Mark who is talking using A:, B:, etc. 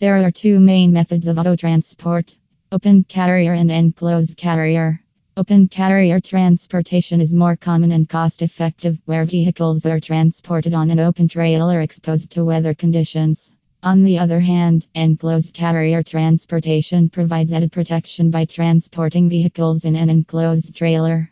A: There are two main methods of auto transport open carrier and enclosed carrier. Open carrier transportation is more common and cost effective, where vehicles are transported on an open trailer exposed to weather conditions. On the other hand, enclosed carrier transportation provides added protection by transporting vehicles in an enclosed trailer.